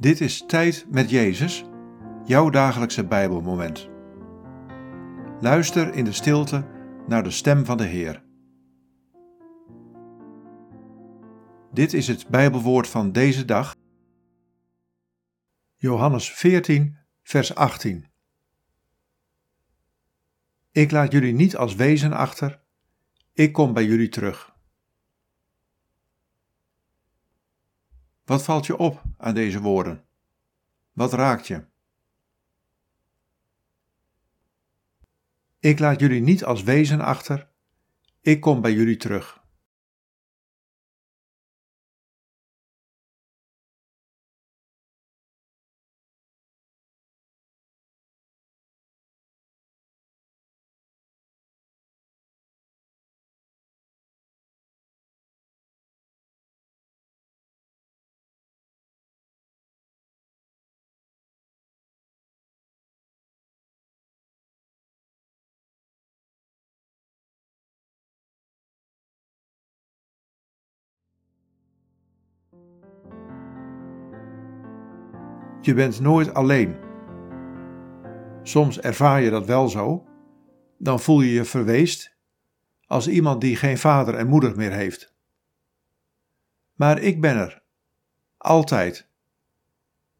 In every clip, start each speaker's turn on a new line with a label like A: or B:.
A: Dit is Tijd met Jezus, jouw dagelijkse Bijbelmoment. Luister in de stilte naar de stem van de Heer. Dit is het Bijbelwoord van deze dag. Johannes 14, vers 18. Ik laat jullie niet als wezen achter, ik kom bij jullie terug. Wat valt je op aan deze woorden? Wat raakt je? Ik laat jullie niet als wezen achter, ik kom bij jullie terug. Je bent nooit alleen. Soms ervaar je dat wel zo. Dan voel je je verweest als iemand die geen vader en moeder meer heeft. Maar ik ben er. Altijd.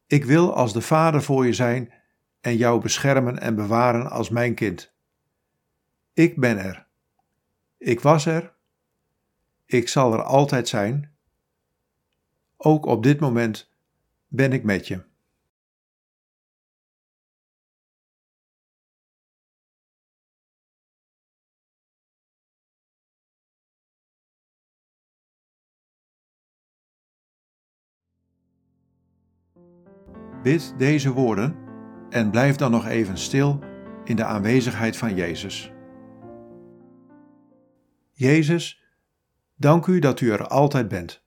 A: Ik wil als de vader voor je zijn en jou beschermen en bewaren als mijn kind. Ik ben er. Ik was er. Ik zal er altijd zijn. Ook op dit moment ben ik met je. Bid deze woorden en blijf dan nog even stil in de aanwezigheid van Jezus. Jezus, dank u dat u er altijd bent.